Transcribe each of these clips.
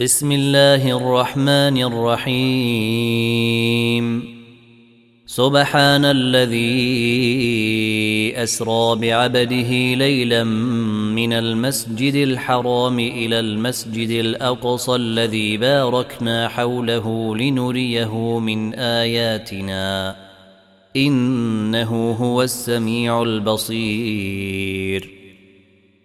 بسم الله الرحمن الرحيم. سبحان الذي أسرى بعبده ليلا من المسجد الحرام إلى المسجد الأقصى الذي باركنا حوله لنريه من آياتنا. إنه هو السميع البصير.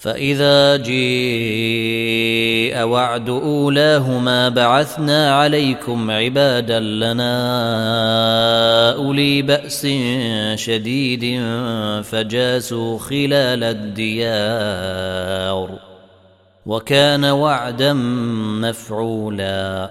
فإذا جيء وعد أولاهما بعثنا عليكم عبادا لنا أولي بأس شديد فجاسوا خلال الديار وكان وعدا مفعولا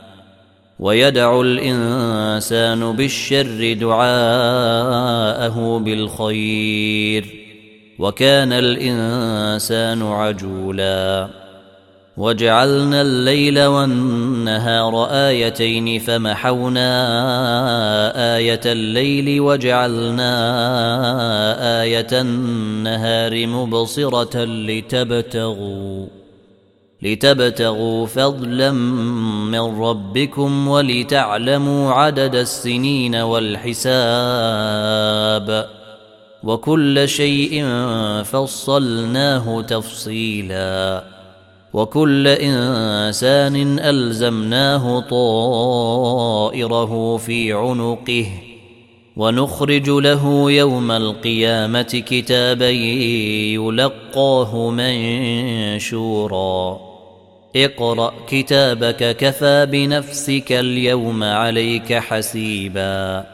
ويدعو الإنسان بالشر دعاءه بالخير وكان الإنسان عجولا. وجعلنا الليل والنهار آيتين فمحونا آية الليل وجعلنا آية النهار مبصرة لتبتغوا. لتبتغوا فضلا من ربكم ولتعلموا عدد السنين والحساب وكل شيء فصلناه تفصيلا وكل إنسان ألزمناه طائره في عنقه ونخرج له يوم القيامة كتابا يلقاه منشورا اقرأ كتابك كفى بنفسك اليوم عليك حسيبا.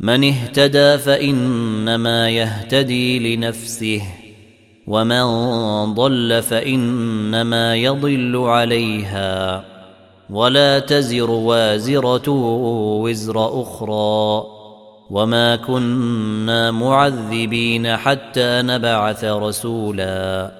من اهتدى فإنما يهتدي لنفسه ومن ضل فإنما يضل عليها. ولا تزر وازرة وزر أخرى. وما كنا معذبين حتى نبعث رسولا.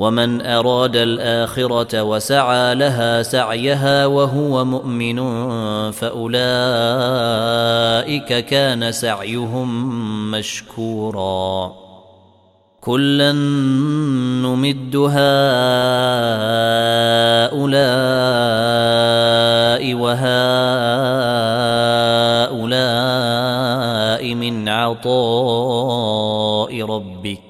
ومن أراد الآخرة وسعى لها سعيها وهو مؤمن فأولئك كان سعيهم مشكورا. كلا نمد هؤلاء وهؤلاء من عطاء ربك.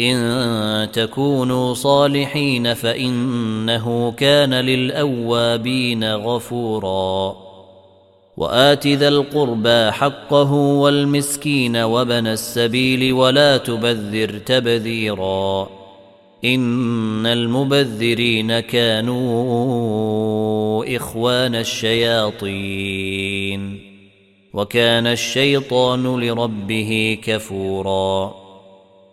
إن تكونوا صالحين فإنه كان للأوابين غفورا. وآت ذا القربى حقه والمسكين وبن السبيل ولا تبذر تبذيرا. إن المبذرين كانوا إخوان الشياطين. وكان الشيطان لربه كفورا.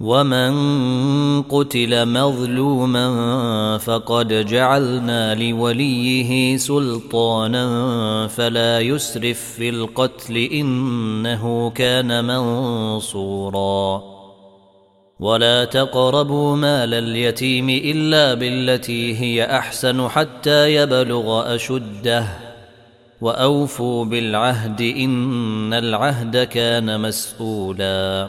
ومن قتل مظلوما فقد جعلنا لوليه سلطانا فلا يسرف في القتل انه كان منصورا ولا تقربوا مال اليتيم الا بالتي هي احسن حتى يبلغ اشده واوفوا بالعهد ان العهد كان مسؤولا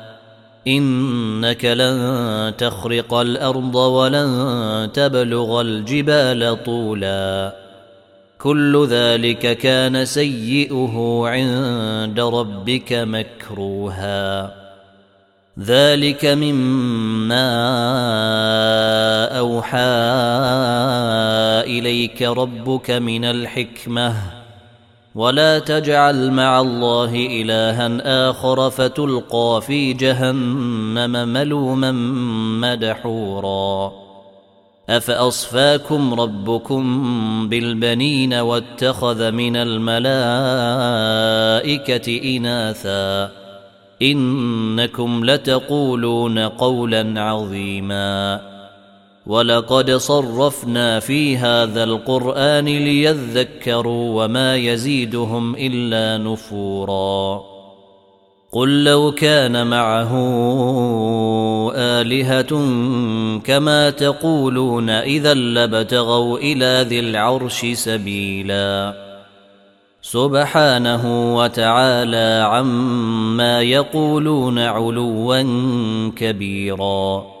إنك لن تخرق الأرض ولن تبلغ الجبال طولا. كل ذلك كان سيئه عند ربك مكروها. ذلك مما أوحى إليك ربك من الحكمة. ولا تجعل مع الله إلها آخر فتلقى في جهنم ملوما مدحورا. أفأصفاكم ربكم بالبنين واتخذ من الملائكة إناثا؟ إنكم لتقولون قولا عظيما. ولقد صرفنا في هذا القران ليذكروا وما يزيدهم الا نفورا قل لو كان معه الهه كما تقولون اذا لابتغوا إلى ذي العرش سبيلا سبحانه وتعالى عما يقولون علوا كبيرا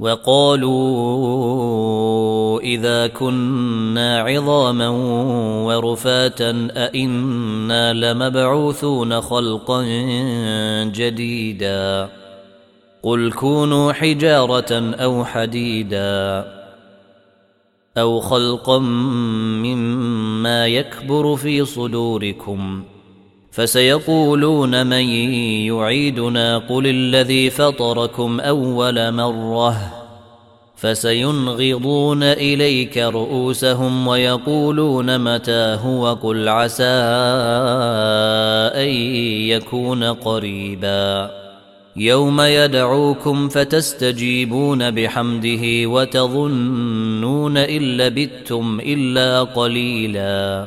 وقالوا إذا كنا عظاما ورفاتا أئنا لمبعوثون خلقا جديدا. قل كونوا حجارة أو حديدا أو خلقا مما يكبر في صدوركم. فسيقولون من يعيدنا قل الذي فطركم أول مرة فسينغضون إليك رؤوسهم ويقولون متى هو قل عسى أن يكون قريبا يوم يدعوكم فتستجيبون بحمده وتظنون إن لبثتم إلا قليلا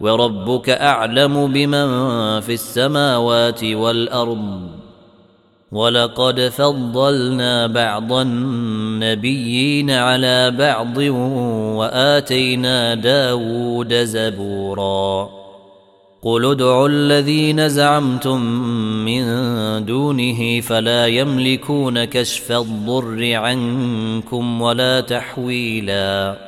وربك أعلم بمن في السماوات والأرض. ولقد فضلنا بعض النبيين على بعض وآتينا داود زبورا. قل ادعوا الذين زعمتم من دونه فلا يملكون كشف الضر عنكم ولا تحويلا.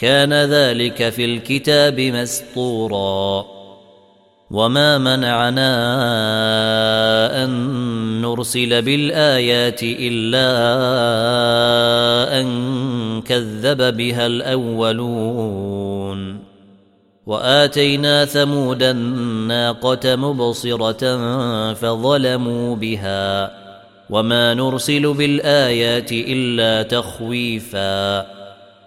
كان ذلك في الكتاب مسطورا. وما منعنا أن نرسل بالآيات إلا أن كذب بها الأولون. وآتينا ثمود الناقة مبصرة فظلموا بها. وما نرسل بالآيات إلا تخويفا.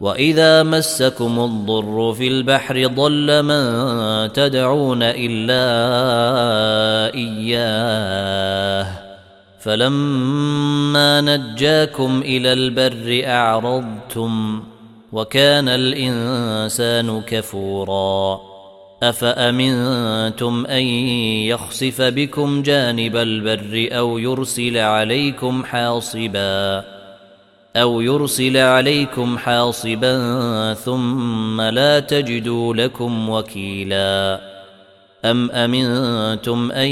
واذا مسكم الضر في البحر ضل من تدعون الا اياه فلما نجاكم إلى البر اعرضتم وكان الانسان كفورا افامنتم ان يخسف بكم جانب البر أو يرسل عليكم حاصبا أو يرسل عليكم حاصبا ثم لا تجدوا لكم وكيلا. أم أمنتم أن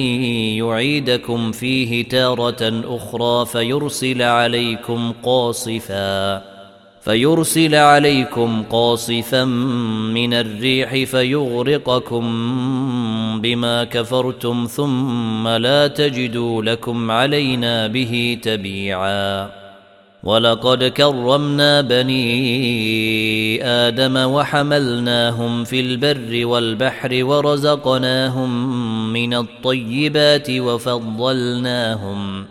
يعيدكم فيه تارة أخرى فيرسل عليكم قاصفا فيرسل عليكم قاصفا من الريح فيغرقكم بما كفرتم ثم لا تجدوا لكم علينا به تبيعا. ولقد كرمنا بني آدم وحملناهم في البر والبحر ورزقناهم من الطيبات وفضلناهم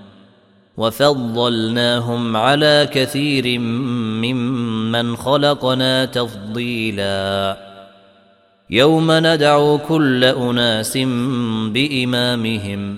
وفضلناهم على كثير ممن خلقنا تفضيلا. يوم ندعو كل أناس بإمامهم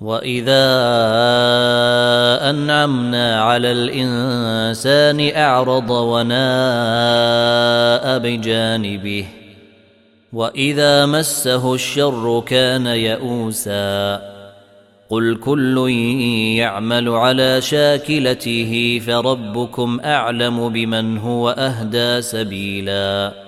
واذا انعمنا على الانسان اعرض وناء بجانبه واذا مسه الشر كان يئوسا قل كل يعمل على شاكلته فربكم اعلم بمن هو اهدى سبيلا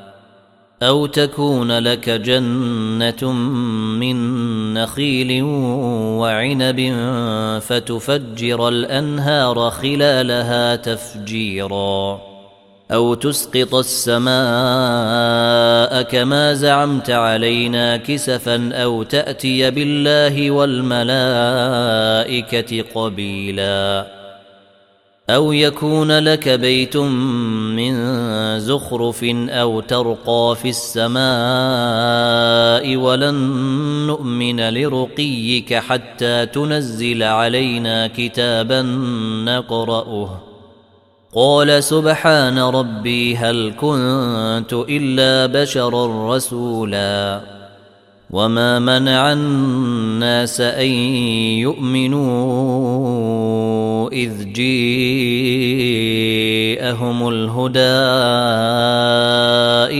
أو تكون لك جنة من نخيل وعنب فتفجر الأنهار خلالها تفجيرا. أو تسقط السماء كما زعمت علينا كسفا أو تأتي بالله والملائكة قبيلاً. أو يكون لك بيت زخرف أو ترقى في السماء ولن نؤمن لرقيك حتى تنزل علينا كتابا نقرأه. قال سبحان ربي هل كنت إلا بشرا رسولا. وما منع الناس أن يؤمنون إذ جيءهم الهدى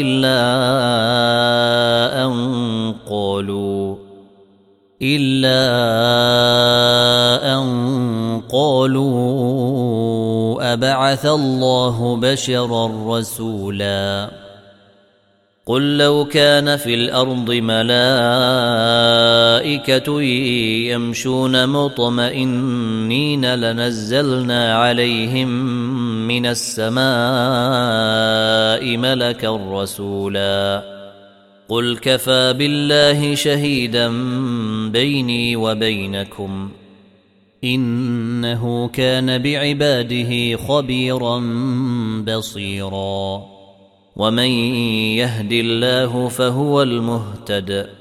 إلا أن قالوا إلا أن قالوا أبعث الله بشرا رسولا قل لو كان في الأرض ملائكه يمشون مطمئنين لنزلنا عليهم من السماء ملكا رسولا. قل كفى بالله شهيدا بيني وبينكم. إنه كان بعباده خبيرا بصيرا. ومن يهد الله فهو المهتد.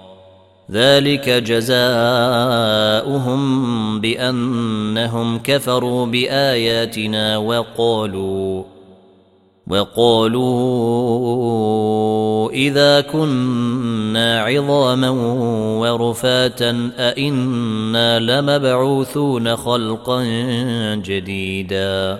ذلك جزاؤهم بأنهم كفروا بآياتنا وقالوا وقالوا إذا كنا عظاما ورفاتا أئنا لمبعوثون خلقا جديدا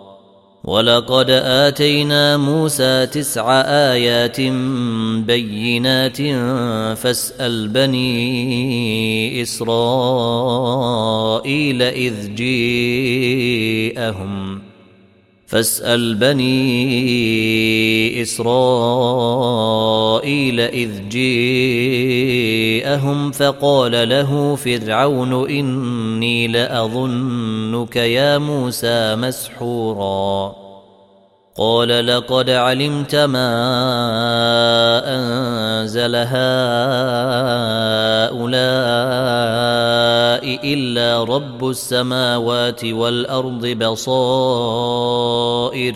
ولقد آتينا موسى تسع آيات بينات فاسأل بني إسرائيل إذ جيءهم. فاسأل بني إسرائيل إذ جيءهم. فقال له فرعون إني لأظنك يا موسى مسحورا. قال لقد علمت ما أنزل هؤلاء إلا رب السماوات والأرض بصائر.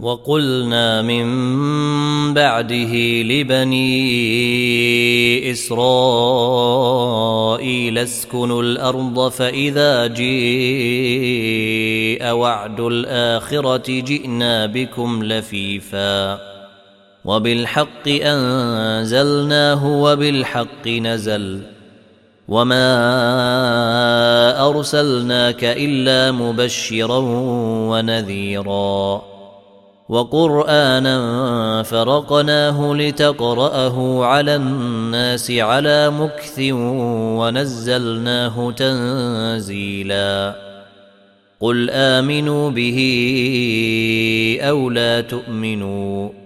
وقلنا من بعده لبني إسرائيل اسكنوا الأرض فإذا جيء وعد الآخرة جئنا بكم لفيفا وبالحق أنزلناه وبالحق نزل وما أرسلناك إلا مبشرا ونذيرا وقرآنا فرقناه لتقرأه على الناس على مكث ونزلناه تنزيلا. قل آمنوا به أو لا تؤمنوا.